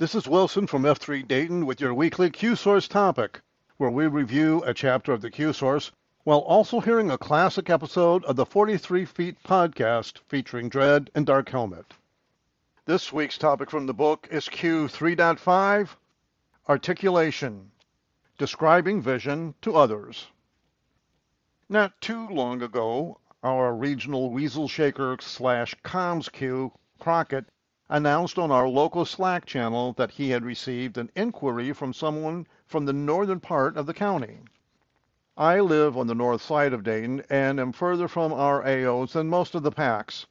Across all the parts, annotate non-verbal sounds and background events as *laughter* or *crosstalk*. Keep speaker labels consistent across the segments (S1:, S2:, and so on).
S1: This is Wilson from F3 Dayton with your weekly Q Source topic, where we review a chapter of the Q Source while also hearing a classic episode of the 43 Feet podcast featuring Dredd and Dark Helmet. This week's topic from the book is Q 3.5 Articulation Describing Vision to Others. Not too long ago, our regional weasel shaker slash comms Q, Crockett, announced on our local Slack channel that he had received an inquiry from someone from the northern part of the county. I live on the north side of Dayton and am further from our AOs than most of the PAX.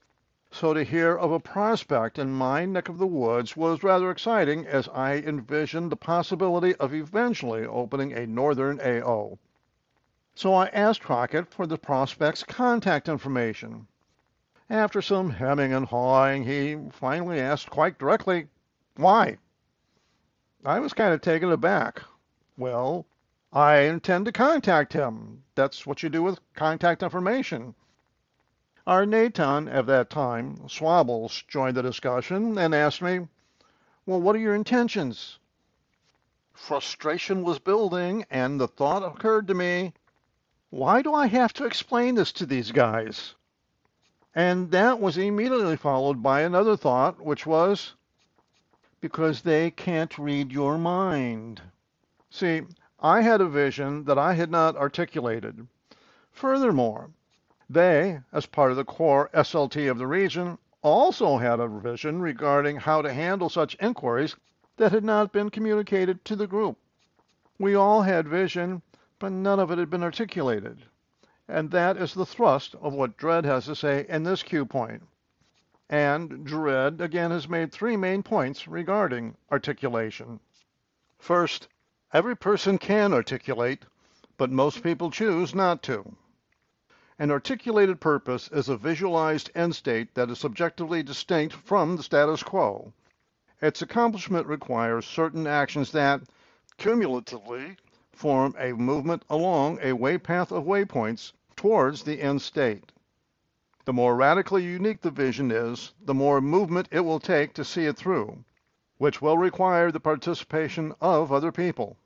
S1: So to hear of a prospect in my neck of the woods was rather exciting as I envisioned the possibility of eventually opening a northern AO. So I asked Crockett for the prospect's contact information. After some hemming and hawing, he finally asked quite directly, Why? I was kind of taken aback. Well, I intend to contact him. That's what you do with contact information. Our Nantan of that time, Swabbles, joined the discussion and asked me, Well, what are your intentions? Frustration was building, and the thought occurred to me, Why do I have to explain this to these guys? And that was immediately followed by another thought, which was because they can't read your mind. See, I had a vision that I had not articulated. Furthermore, they, as part of the core SLT of the region, also had a vision regarding how to handle such inquiries that had not been communicated to the group. We all had vision, but none of it had been articulated. And that is the thrust of what Dredd has to say in this Q point. And Dredd again has made three main points regarding articulation. First, every person can articulate, but most people choose not to. An articulated purpose is a visualized end state that is subjectively distinct from the status quo. Its accomplishment requires certain actions that, cumulatively, form a movement along a waypath of waypoints towards the end state. The more radically unique the vision is, the more movement it will take to see it through, which will require the participation of other people.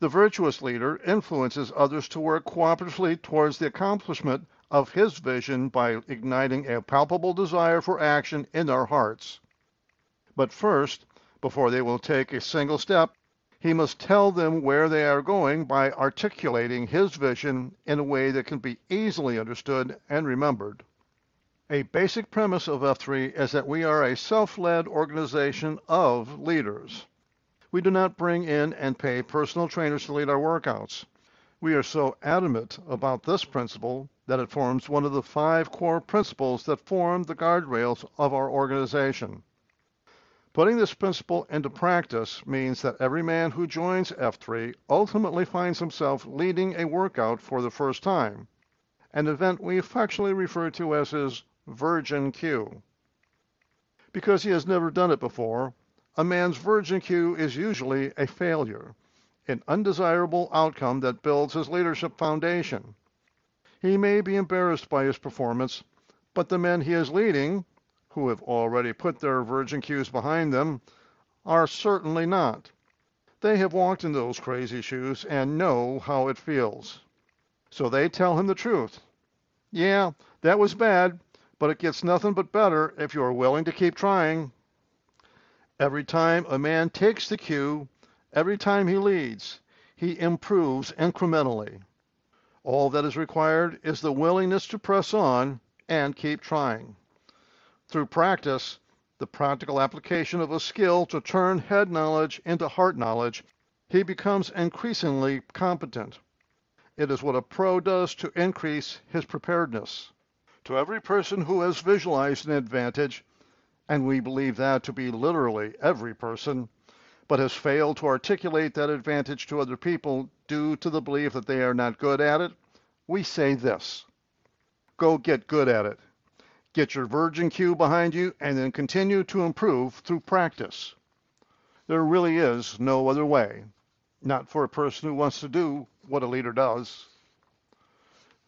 S1: The virtuous leader influences others to work cooperatively towards the accomplishment of his vision by igniting a palpable desire for action in their hearts. But first, before they will take a single step, he must tell them where they are going by articulating his vision in a way that can be easily understood and remembered. A basic premise of F3 is that we are a self-led organization of leaders. We do not bring in and pay personal trainers to lead our workouts. We are so adamant about this principle that it forms one of the five core principles that form the guardrails of our organization. Putting this principle into practice means that every man who joins F3 ultimately finds himself leading a workout for the first time, an event we affectionately refer to as his virgin Q. Because he has never done it before, a man's virgin Q is usually a failure, an undesirable outcome that builds his leadership foundation. He may be embarrassed by his performance, but the men he is leading, who have already put their virgin Qs behind them, are certainly not. They have walked in those crazy shoes and know how it feels. So they tell him the truth. Yeah, that was bad, but it gets nothing but better if you are willing to keep trying. Every time a man takes the Q, every time he leads, he improves incrementally. All that is required is the willingness to press on and keep trying. Through practice, the practical application of a skill to turn head knowledge into heart knowledge, he becomes increasingly competent. It is what a pro does to increase his preparedness. To every person who has visualized an advantage, and we believe that to be literally every person, but has failed to articulate that advantage to other people due to the belief that they are not good at it, we say this Go get good at it. Get your virgin Q behind you and then continue to improve through practice. There really is no other way, not for a person who wants to do what a leader does.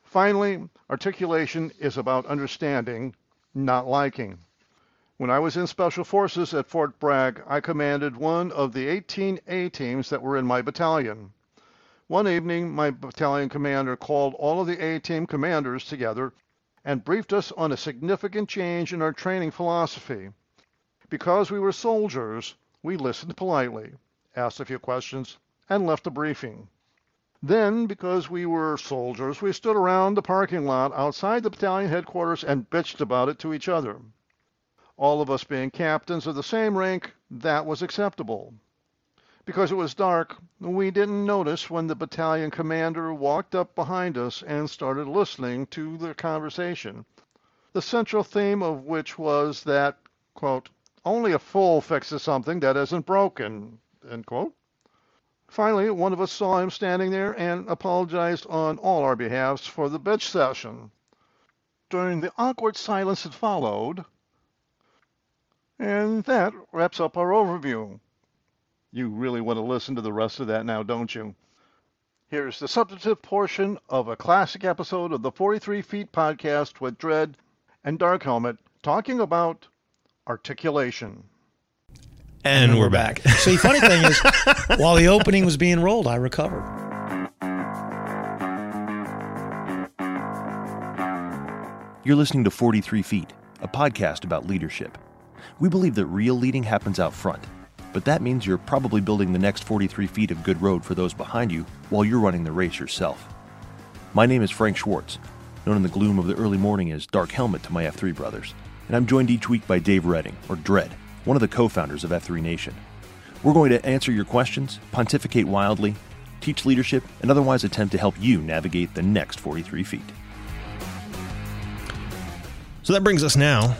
S1: Finally, articulation is about understanding, not liking. When I was in Special Forces at Fort Bragg, I commanded one of the 18 A teams that were in my battalion. One evening, my battalion commander called all of the A team commanders together and briefed us on a significant change in our training philosophy. Because we were soldiers, we listened politely, asked a few questions, and left the briefing. Then, because we were soldiers, we stood around the parking lot outside the battalion headquarters and bitched about it to each other. All of us being captains of the same rank, that was acceptable. Because it was dark, we didn't notice when the battalion commander walked up behind us and started listening to the conversation, the central theme of which was that, quote, only a fool fixes something that isn't broken, end quote. Finally, one of us saw him standing there and apologized on all our behalves for the bitch session. During the awkward silence that followed, and that wraps up our overview. You really want to listen to the rest of that now, don't you? Here's the substantive portion of a classic episode of the 43 Feet podcast with Dredd and Dark Helmet talking about articulation.
S2: And, we're back.
S3: So the funny thing is, *laughs* while the opening was being rolled, I recovered.
S2: You're listening to 43 Feet, a podcast about leadership. We believe that real leading happens out front, but that means you're probably building the next 43 feet of good road for those behind you while you're running the race yourself. My name is Frank Schwartz, known in the gloom of the early morning as Dark Helmet to my F3 brothers, and I'm joined each week by Dave Redding, or Dredd, one of the co founders of F3 Nation. We're going to answer your questions, pontificate wildly, teach leadership, and otherwise attempt to help you navigate the next 43 feet.
S4: So that brings us now,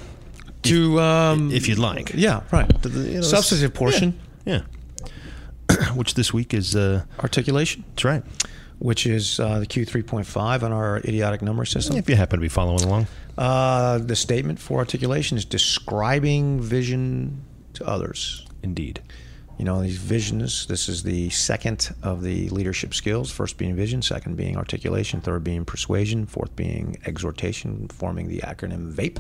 S3: To um,
S4: if you'd like,
S3: yeah, right.
S4: to the, you know,
S3: Substantive portion,
S4: Yeah. *clears throat* Which this week is, uh,
S3: articulation,
S4: that's right.
S3: which is uh, the Q three point five on our idiotic number system.
S4: If you happen to be following along.
S3: Uh, the statement for articulation is describing vision to others.
S4: Indeed.
S3: You know, these visions, this is the second of the leadership skills. First being vision, second being articulation, third being persuasion, fourth being exhortation, forming the acronym VAPE.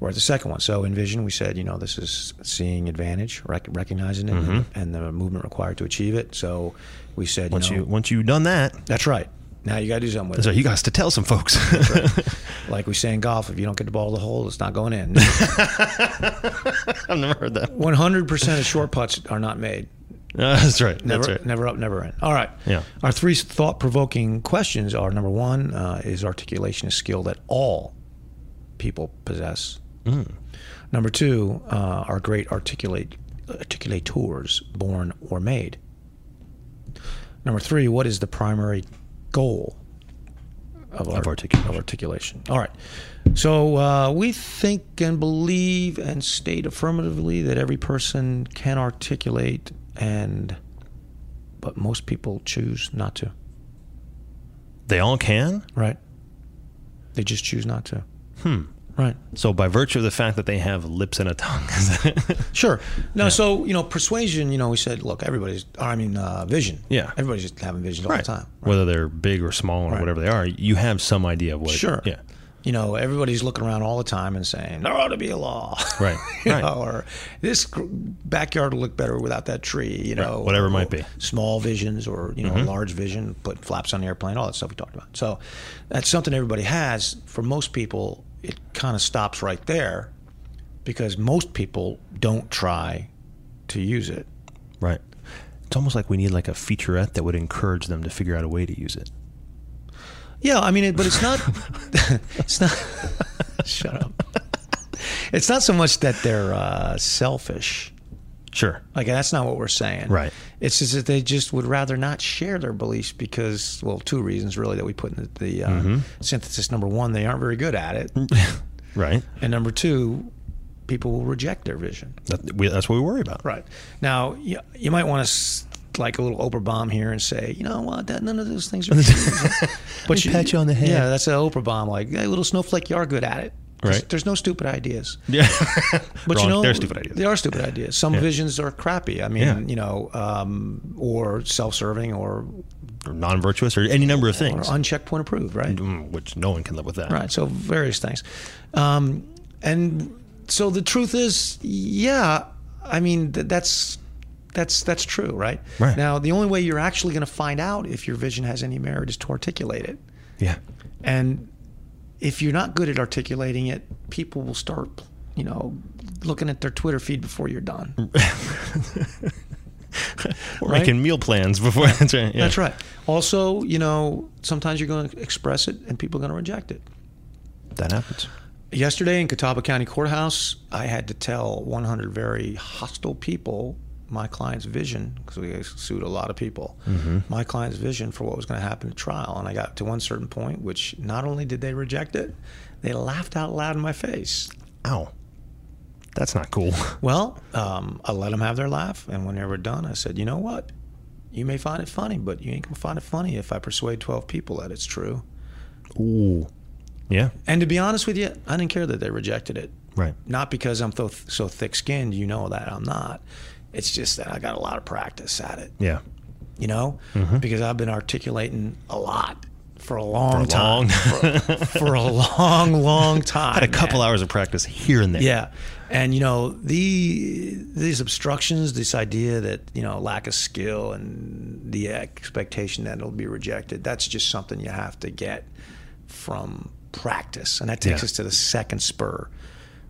S3: We're the second one. So in vision, we said, you know, this is seeing advantage, rec- recognizing it, and, and the movement required to achieve it. So we said,
S4: Once
S3: you
S4: you
S3: know,
S4: once you've done that,
S3: that's right. Now you got to do something with
S4: so
S3: it.
S4: you got to tell some folks. *laughs*
S3: Like we say in golf, if you don't get the ball to the hole, it's not going in. *laughs*
S4: I've never heard that.
S3: 100% of short putts are not made.
S4: Uh, *laughs* that's right.
S3: Never,
S4: that's right.
S3: never up, never in. All right.
S4: Yeah.
S3: Our three thought-provoking questions are: number one, uh, is articulation a skill that all people possess?
S4: Mm.
S3: Number two, uh, are great articulate articulators born or made? Number three, what is the primary goal of, art-
S4: articulation.
S3: of articulation? All right. So uh, we think and believe and state affirmatively that every person can articulate, and but most people choose not to.
S4: They all can.
S3: Right? They just choose not to.
S4: Hmm.
S3: Right.
S4: So by virtue of the fact that they have lips and a tongue, *laughs*
S3: Sure. No, so you know, persuasion. You know, we said, look, everybody's. I mean, uh, vision.
S4: Yeah.
S3: Everybody's just having visions all the time.
S4: Whether they're big or small or
S3: Right.
S4: whatever they are, you have some idea of what. it-
S3: Sure.
S4: yeah.
S3: You know, everybody's looking around all the time and saying there ought to be a law. *laughs*
S4: Right,
S3: you
S4: right.
S3: know, or this backyard will look better without that tree. You
S4: Right,
S3: know,
S4: whatever it
S3: or
S4: might be. Mm-hmm.
S3: Small visions, or you know, a large vision, put flaps on the airplane, all that stuff we talked about. So that's something everybody has. For most people, it kind of stops right there because most people don't try to use it.
S4: Right. It's almost like we need like a featurette that would encourage them to figure out a way to use it.
S3: Yeah, I mean, it, but it's not. *laughs* *laughs* it's not. *laughs* shut up. It's not so much that they're uh, selfish.
S4: Sure.
S3: Like that's not what we're saying.
S4: Right.
S3: It's just that they just would rather not share their beliefs because, well, two reasons really that we put in the, the uh,
S4: Mm-hmm.
S3: synthesis. Number one, they aren't very good at it, *laughs*
S4: Right.
S3: and number two, people will reject their vision.
S4: That, we, that's what we worry about.
S3: Right. Now, you, you might want to like a little Oprah bomb here and say, you know what, that, none of those things are *laughs* true. but
S4: me pat you on the head.
S3: Yeah, that's an Oprah bomb. Like, hey, little snowflake, you are good at it. There's,
S4: Right.
S3: there's no stupid ideas. *laughs*
S4: Yeah.
S3: But
S4: Wrong.
S3: you know,
S4: They're stupid ideas.
S3: They are stupid ideas. Some
S4: Yeah.
S3: visions are crappy. I mean,
S4: Yeah.
S3: you know, um, or self-serving, or,
S4: or non-virtuous, or any number of
S3: or
S4: things,
S3: unchecked point approved, right?
S4: Mm, which no one can live with that.
S3: Right. So various things, um, and so the truth is, yeah. I mean, th- that's that's that's true, right?
S4: Right.
S3: Now, the only way you're actually going to find out if your vision has any merit is to articulate it,
S4: Yeah.
S3: and if you're not good at articulating it, people will start, you know, looking at their Twitter feed before you're done. *laughs* Right?
S4: making meal plans before. That's right. Yeah.
S3: That's right. Also, you know, sometimes you're going to express it, and people are going to reject it.
S4: That happens.
S3: Yesterday in Catawba County Courthouse, I had to tell 100 very hostile people my client's vision, because we sued a lot of people, my client's vision for what was going to happen at trial. And I got to one certain point, which not only did they reject it, they laughed out loud in my face.
S4: Ow. That's not cool. *laughs*
S3: Well, um, I let them have their laugh. And when they were done, I said, you know what? You may find it funny, but you ain't going to find it funny if I persuade 12 people that it's true.
S4: Ooh. Yeah.
S3: And to be honest with you, I didn't care that they rejected it.
S4: Right.
S3: Not because I'm so, so thick skinned, you know that I'm not. It's just that I got a lot of practice at it,
S4: Yeah.
S3: you know, because I've been articulating a lot for a long
S4: Mm-hmm. For a
S3: time.
S4: long-
S3: for, *laughs* *laughs* for a long, long time.
S4: Had a couple
S3: man.
S4: hours of practice here and there.
S3: Yeah. And you know, the these obstructions, this idea that, you know, lack of skill and the expectation that it'll be rejected, that's just something you have to get from practice. And that takes
S4: Yeah.
S3: us to the second spur.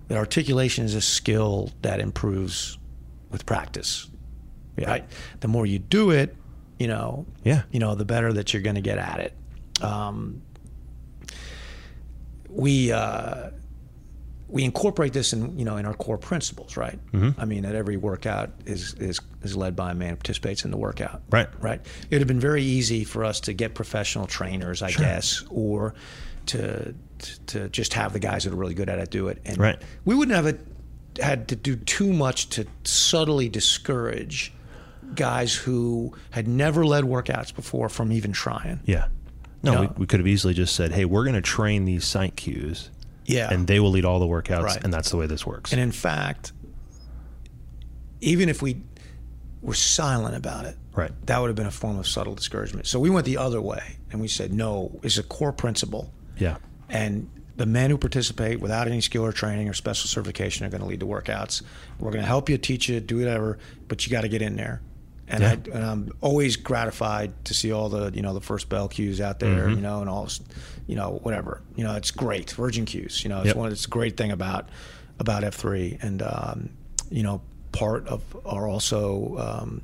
S3: That articulation is a skill that improves with practice. Right? The more you do it, you know,
S4: Yeah.
S3: you know, the better that you're going to get at it. Um, we uh, we incorporate this in you know in our core principles, right?
S4: Mm-hmm.
S3: I mean, that every workout is is is led by a man who participates in the workout.
S4: Right.
S3: Right. It would have been very easy for us to get professional trainers, I guess, or to to just have the guys that are really good at it do it. And
S4: Right.
S3: we wouldn't have it, had to do too much to subtly discourage guys who had never led workouts before from even trying.
S4: Yeah. No,
S3: No.
S4: We, we could have easily just said, hey, we're going to train these site Qs
S3: Yeah.
S4: and they will lead all the workouts.
S3: Right.
S4: And that's the way this works.
S3: And in fact, even if we were silent about it,
S4: Right.
S3: that would have been a form of subtle discouragement. So we went the other way and we said, no, it's a core principle.
S4: yeah.
S3: And the men who participate without any skill or training or special certification are going to lead to workouts. We're going to help you, teach you, do whatever, but you got to get in there. And,
S4: Yeah.
S3: I, and I'm always gratified to see all the, you know, the first bell cues out there,
S4: Mm-hmm.
S3: you know, and all, you know, whatever. You know, it's great. Virgin Qs, you know, it's
S4: Yep.
S3: one. It's a great thing about about F3, and um, you know, part of are also um,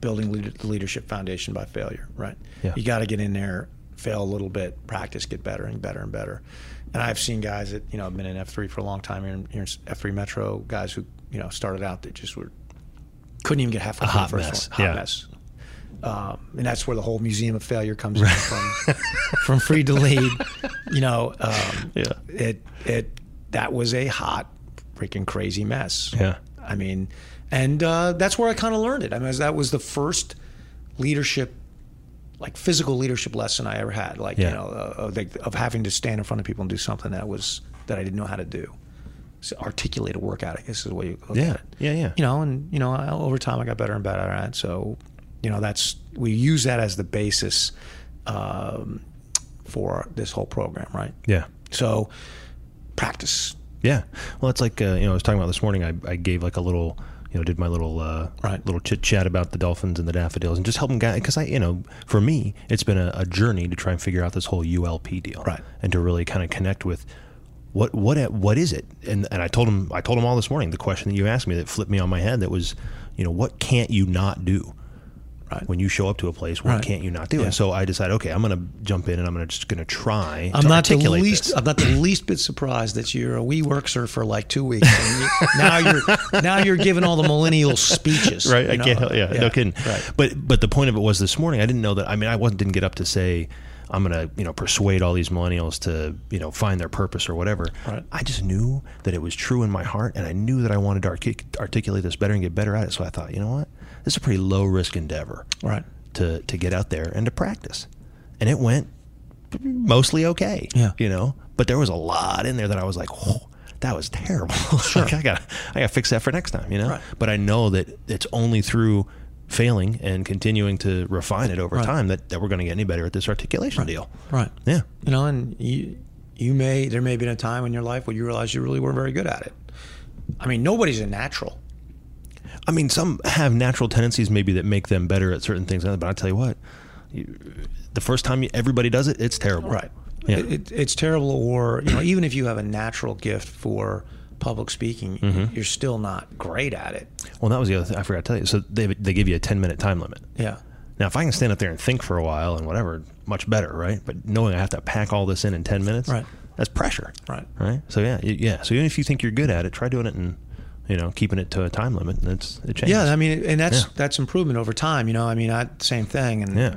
S3: building leader, the leadership foundation by failure. Right.
S4: Yeah.
S3: You got to get in there, fail a little bit, practice, get better and better and better. And I've seen guys that you know have been in F3 for a long time here in, here in F3 Metro, guys who you know started out that just were couldn't even get halfway
S4: A
S3: through the first
S4: mess,
S3: one. Hot
S4: yeah.
S3: mess. Um, and that's where the whole museum of failure comes in from, from Freed to Lead. *laughs* You know, um,
S4: Yeah.
S3: it it that was a hot, freaking crazy mess.
S4: Yeah.
S3: I mean, and uh, that's where I kind of learned it. I mean, that was the first leadership, like physical leadership lesson I ever had. Like
S4: Yeah.
S3: you know, uh, of, the, of having to stand in front of people and do something that was that I didn't know how to do. So articulate a workout, I guess is the way you look
S4: Yeah.
S3: at it.
S4: Yeah, yeah.
S3: You know, and you know, I, over time I got better and better at it. So, you know, that's we use that as the basis um, for this whole program, right?
S4: Yeah.
S3: So, practice.
S4: Yeah. Well, it's like uh, you know, I was talking about this morning. I, I gave like a little, you know, did my little uh,
S3: Right.
S4: little chit chat about the dolphins and the daffodils, and just help them guys. Because I, you know, for me, it's been a, a journey to try and figure out this whole ULP deal,
S3: Right.
S4: And to really kind of connect with what what what is it? And and I told him I told him all this morning the question that you asked me that flipped me on my head. That was, you know, what can't you not do?
S3: Right.
S4: When you show up to a place, why
S3: Right.
S4: can't you not do?
S3: Yeah.
S4: And so I decided, okay, I'm going to jump in and I'm going to just going to try.
S3: I'm
S4: to
S3: not the least.
S4: this.
S3: I'm not the least bit surprised that you're a wee worker for like two weeks. And you, now you're now you're giving all the millennial speeches.
S4: right? I
S3: know?
S4: can't help. Yeah, no kidding.
S3: Right.
S4: But but the point of it was this morning. I didn't know that. I mean, I wasn't didn't get up to say I'm gonna you know persuade all these millennials to you know find their purpose or whatever.
S3: Right.
S4: I just knew that it was true in my heart, and I knew that I wanted to artic- articulate this better and get better at it. So I thought, you know what, this is a pretty low risk endeavor.
S3: Right.
S4: To to get out there and to practice, and it went mostly okay.
S3: Yeah.
S4: You know, but there was a lot in there that I was like, oh, that was terrible. *laughs* like, I got I got to fix that for next time. You know.
S3: Right.
S4: But I know that it's only through failing and continuing to refine it over
S3: Right.
S4: time that, that we're going to get any better at this articulation deal.
S3: Right.
S4: Yeah.
S3: You know, and you you may there may have been a time in your life where you realized you really weren't very good at it. I mean, nobody's a natural.
S4: I mean, some have natural tendencies maybe that make them better at certain things, but I tell you what, you, the first time you, everybody does it, it's terrible.
S3: Right.
S4: Yeah.
S3: It, it, it's terrible, or you know, even if you have a natural gift for public speaking,
S4: Mm-hmm.
S3: you're still not great at it.
S4: well, that was the other thing I forgot to tell you. So they they give you a ten minute time limit.
S3: Yeah.
S4: Now, if I can stand up there and think for a while and whatever, much better, right? But knowing I have to pack all this in in ten minutes,
S3: Right.
S4: That's pressure,
S3: Right.
S4: Right. So yeah, yeah. So even if you think you're good at it, try doing it and you know keeping it to a time limit. And it's it changes.
S3: Yeah, I mean, and that's
S4: Yeah.
S3: that's improvement over time. You know, I mean, I same thing. And
S4: Yeah.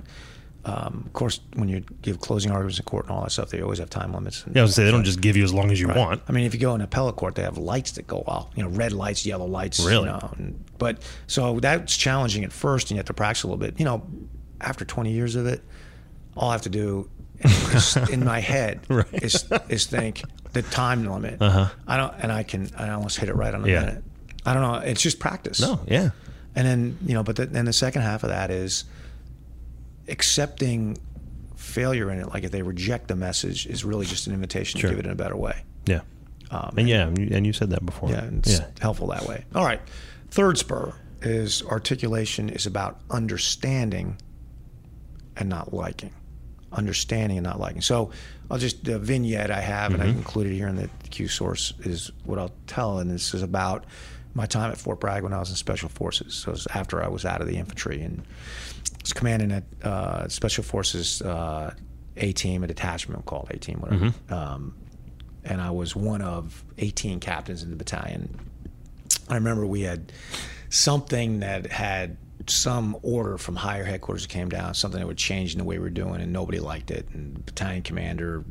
S3: um, of course, when you give closing arguments in court and all that stuff, they always have time limits. And,
S4: Yeah, I was say they don't just give you as long as you
S3: Right.
S4: want.
S3: I mean, if you go in appellate court, they have lights that go off. You know, red lights, yellow lights. you
S4: Really?
S3: know, and- but so that's challenging at first, and you have to practice a little bit. You know, after 20 years of it, all I have to do in my *laughs* head
S4: Right.
S3: is is think the time limit.
S4: Uh-huh.
S3: I don't, and I can I almost hit it right on the
S4: Yeah.
S3: minute. I don't know. It's just practice.
S4: No, yeah,
S3: And then, you know, but the, then the second half of that is accepting failure in it. Like if they reject the message, is really just an invitation
S4: Sure.
S3: to give it in a better way.
S4: yeah.
S3: Um,
S4: and yeah, and you, and you said that before.
S3: yeah, it's
S4: yeah.
S3: helpful that way. All right. Third spur is articulation is about understanding and not liking. Understanding and not liking. So I'll just, the vignette I have, and I included here in the Q source, is what I'll tell. And this is about my time at Fort Bragg when I was in Special Forces. So it was after I was out of the infantry and was commanding a uh, Special Forces uh, A team, a detachment called A team, whatever. Um, and I was one of 18 captains in the battalion. I remember we had something that had some order from higher headquarters came down, something that would change in the way we were doing, and nobody liked it. And the battalion commander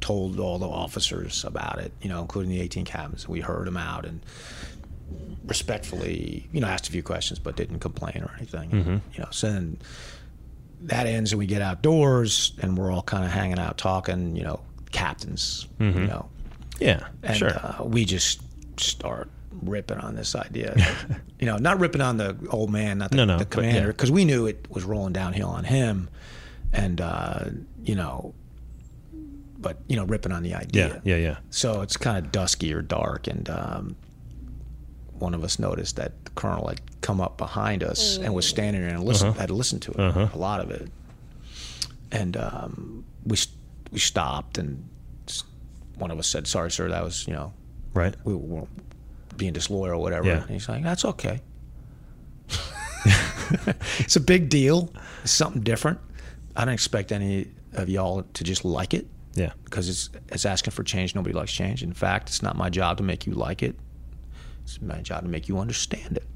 S3: told all the officers about it, you know, including the 18 captains. We heard them out and respectfully, you know, asked a few questions, but didn't complain or anything. You know, so then that ends and we get outdoors and we're all kind of hanging out talking, you know, captains, you know,
S4: Yeah,
S3: and
S4: sure.
S3: uh, we just start ripping on this idea. *laughs* you know, not ripping on the old man, not the,
S4: No, no,
S3: the
S4: but
S3: commander,
S4: yeah.
S3: because we knew it was rolling downhill on him, and uh, you know, but you know, ripping on the idea.
S4: yeah, yeah, yeah.
S3: So it's kind of dusky or dark, and um, one of us noticed that the colonel had come up behind us and was standing there and listen,
S4: Uh-huh.
S3: had listened to it, a lot of it, and um, we we stopped, and one of us said, "Sorry, sir, that was you know
S4: Right.
S3: we were being disloyal or whatever."
S4: Yeah.
S3: And he's like, "That's okay." *laughs* it's a big deal. It's something different. I don't expect any of y'all to just like it
S4: Yeah.
S3: because it's it's asking for change. Nobody likes change. In fact, it's not my job to make you like it. It's my job to make you understand it.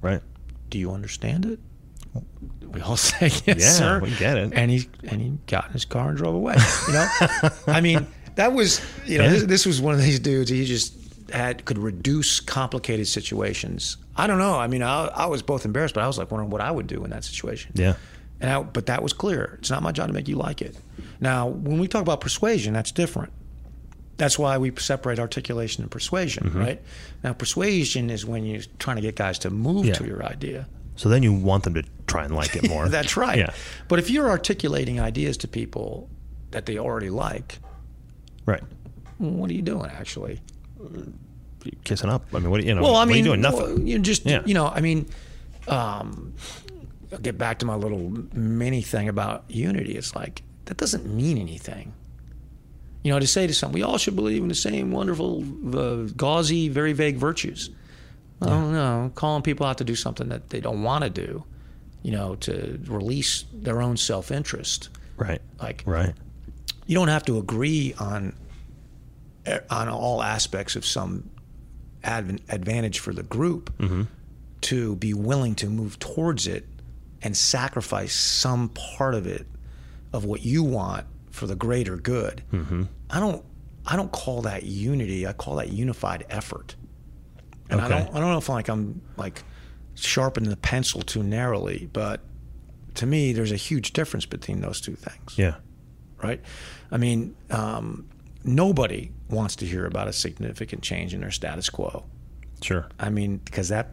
S4: Right.
S3: Do you understand it? We all *laughs* say yes,
S4: Yeah,
S3: sir.
S4: we get it.
S3: And he and he got in his car and drove away. You know, *laughs* I mean, that was you know
S4: Yeah.
S3: this, this was one of these dudes. He just had could reduce complicated situations. I don't know. I mean, I, I was both embarrassed, but I was like wondering what I would do in that situation.
S4: Yeah.
S3: And I, but that was clear. It's not my job to make you like it. Now, when we talk about persuasion, that's different. that's why we separate articulation and persuasion, mm-hmm. right? Now, persuasion is when you're trying to get guys to move
S4: Yeah.
S3: to your idea.
S4: So then you want them to try and like it *laughs* more.
S3: That's right.
S4: Yeah.
S3: But if you're articulating ideas to people that they already like,
S4: Right.
S3: what are you doing actually?
S4: Kissing up. I mean, what, do you know,
S3: Well, I mean,
S4: are you doing?
S3: well,
S4: Nothing.
S3: you just
S4: Yeah.
S3: you know, I mean, um, I'll get back to my little mini thing about unity. It's like that doesn't mean anything. You know, to say to someone, we all should believe in the same wonderful, uh, gauzy, very vague virtues. Well, no, calling people out to do something that they don't want to do, you know, to release their own self-interest.
S4: right.
S3: Like,
S4: Right.
S3: you don't have to agree on on all aspects of some adv- advantage for the group to be willing to move towards it and sacrifice some part of it of what you want for the greater good. I don't I don't call that unity. I call that unified effort. And I don't I don't know if like I'm like sharpening the pencil too narrowly, but to me there's a huge difference between those two things
S4: Yeah.
S3: right? I mean, um, nobody wants to hear about a significant change in their status quo.
S4: Sure.
S3: I mean, because that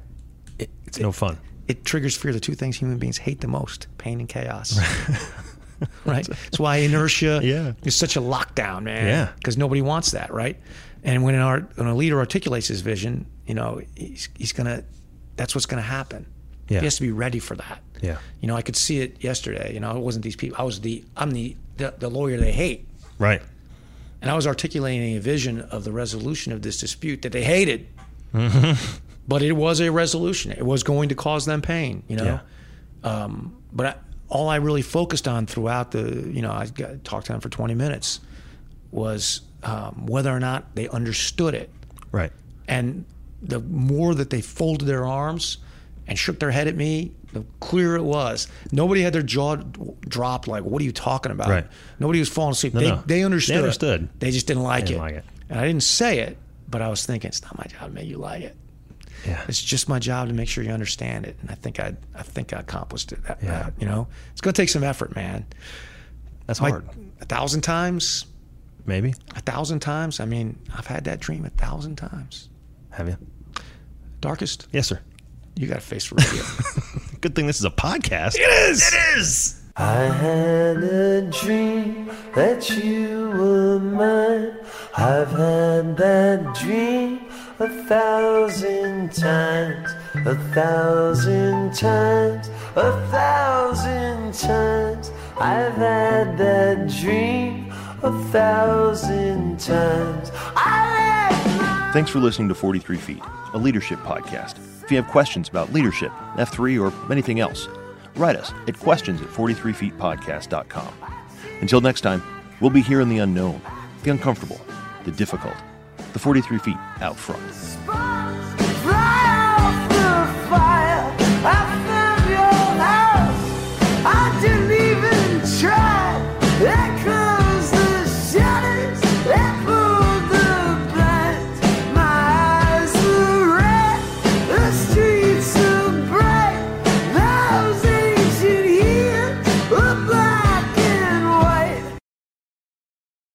S3: it,
S4: It's no fun.
S3: it triggers fear. The two things human beings hate the most: pain and chaos. *laughs* *laughs* right. That's why inertia *laughs*
S4: Yeah.
S3: is such a lockdown, man.
S4: Yeah.
S3: Because nobody wants that, right? And when an art, when a leader articulates his vision, you know, he's, he's gonna. That's what's gonna happen.
S4: Yeah.
S3: He has to be ready for that.
S4: Yeah.
S3: You know, I could see it yesterday. You know, it wasn't these people. I was the. I'm the the, the lawyer they hate.
S4: Right.
S3: And I was articulating a vision of the resolution of this dispute that they hated. But it was a resolution. It was going to cause them pain, you know. Um, but I, all I really focused on throughout the, you know, I got, talked to them for 20 minutes, was um, whether or not they understood it.
S4: Right.
S3: And the more that they folded their arms and shook their head at me, the clearer it was. Nobody had their jaw dropped like, "What are you talking about?"
S4: Right.
S3: Nobody was falling asleep.
S4: No,
S3: they,
S4: no.
S3: they understood.
S4: They understood.
S3: They just didn't like,
S4: Didn't
S3: it.
S4: like it.
S3: And I didn't say it, but I was thinking, it's not my job to make you like it.
S4: Yeah.
S3: It's just my job to make sure you understand it. And I think I, I think I accomplished it. That,
S4: Yeah.
S3: that, you know, it's going to take some effort, man.
S4: That's
S3: My-
S4: hard.
S3: a thousand times,
S4: Maybe.
S3: a thousand times. I mean, I've had that dream a thousand times.
S4: Have you?
S3: Darkest,
S4: Yes, sir.
S3: You got a face for radio. *laughs*
S4: Good thing this is a podcast.
S3: it is.
S4: It is.
S5: I had a dream that you were mine. I've had that dream a thousand times, a thousand times, a thousand times. I've had that dream a thousand times. I let my
S2: Thanks for listening to 43 Feet, a leadership podcast. If you have questions about leadership, F3, or anything else, write us at questions at 43feetpodcast.com. Until next time, we'll be here in the unknown, the uncomfortable, the difficult, the 43 feet out front.